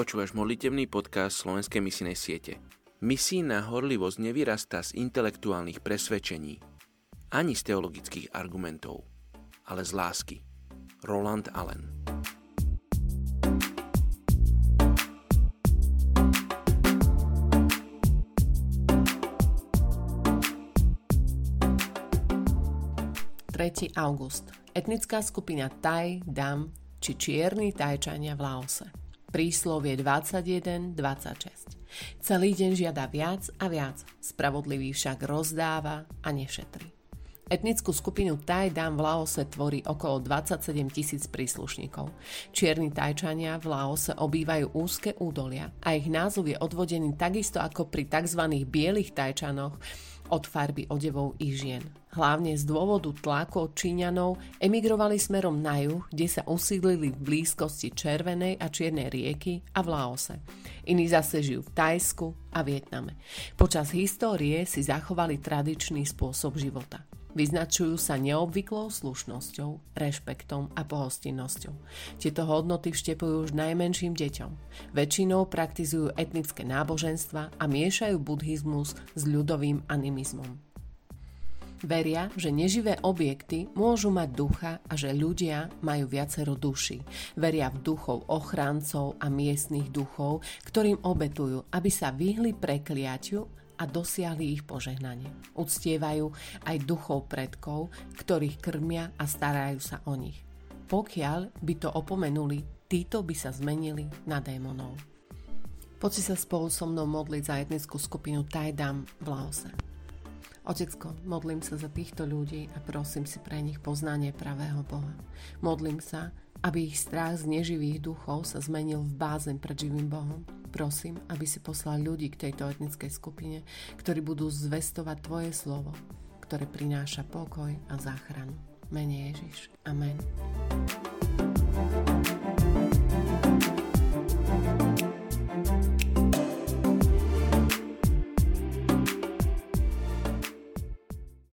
Počúvaš modlitevný podcast Slovenskej misijnej siete. Misijná horlivosť nevyrastá z intelektuálnych presvedčení, ani z teologických argumentov, ale z lásky. Roland Allen august. Etnická skupina Thai, Dam či čierni Tajčania v Laose. Príslovie 21.26. Celý deň žiada viac a viac, spravodlivý však rozdáva a nešetrí. Etnickú skupinu Thai Dam v Laose tvorí okolo 27 tisíc príslušníkov. Čierni Tajčania v Laose obývajú úzke údolia a ich názov je odvodený takisto ako pri tzv. bielých Tajčanoch od farby odevov ich žien. Hlavne z dôvodu tlaku od Číňanov emigrovali smerom na juh, kde sa usídlili v blízkosti Červenej a Čiernej rieky a v Laose. Iní zase žijú v Tajsku a Vietname. Počas histórie si zachovali tradičný spôsob života. Vyznačujú sa neobvyklou slušnosťou, rešpektom a pohostinnosťou. Tieto hodnoty vštepujú už najmenším deťom. Väčšinou praktizujú etnické náboženstva a miešajú buddhizmus s ľudovým animizmom. Veria, že neživé objekty môžu mať ducha a že ľudia majú viacero duší. Veria v duchov ochráncov a miestnych duchov, ktorým obetujú, aby sa vyhli prekliatiu a dosiahli ich požehnanie. Uctievajú aj duchov predkov, ktorých krmia a starajú sa o nich. Pokiaľ by to opomenuli, títo by sa zmenili na démonov. Poďte sa spolu so mnou modliť za etnickú skupinu Tajdam v Laose. Otecko, modlím sa za týchto ľudí a prosím si pre nich poznanie pravého Boha. Modlím sa, aby ich strach z neživých duchov sa zmenil v bázeň pred živým Bohom. Prosím, aby si poslal ľudí k tejto etnickej skupine, ktorí budú zvestovať Tvoje slovo, ktoré prináša pokoj a záchranu. Mene Ježiš. Amen.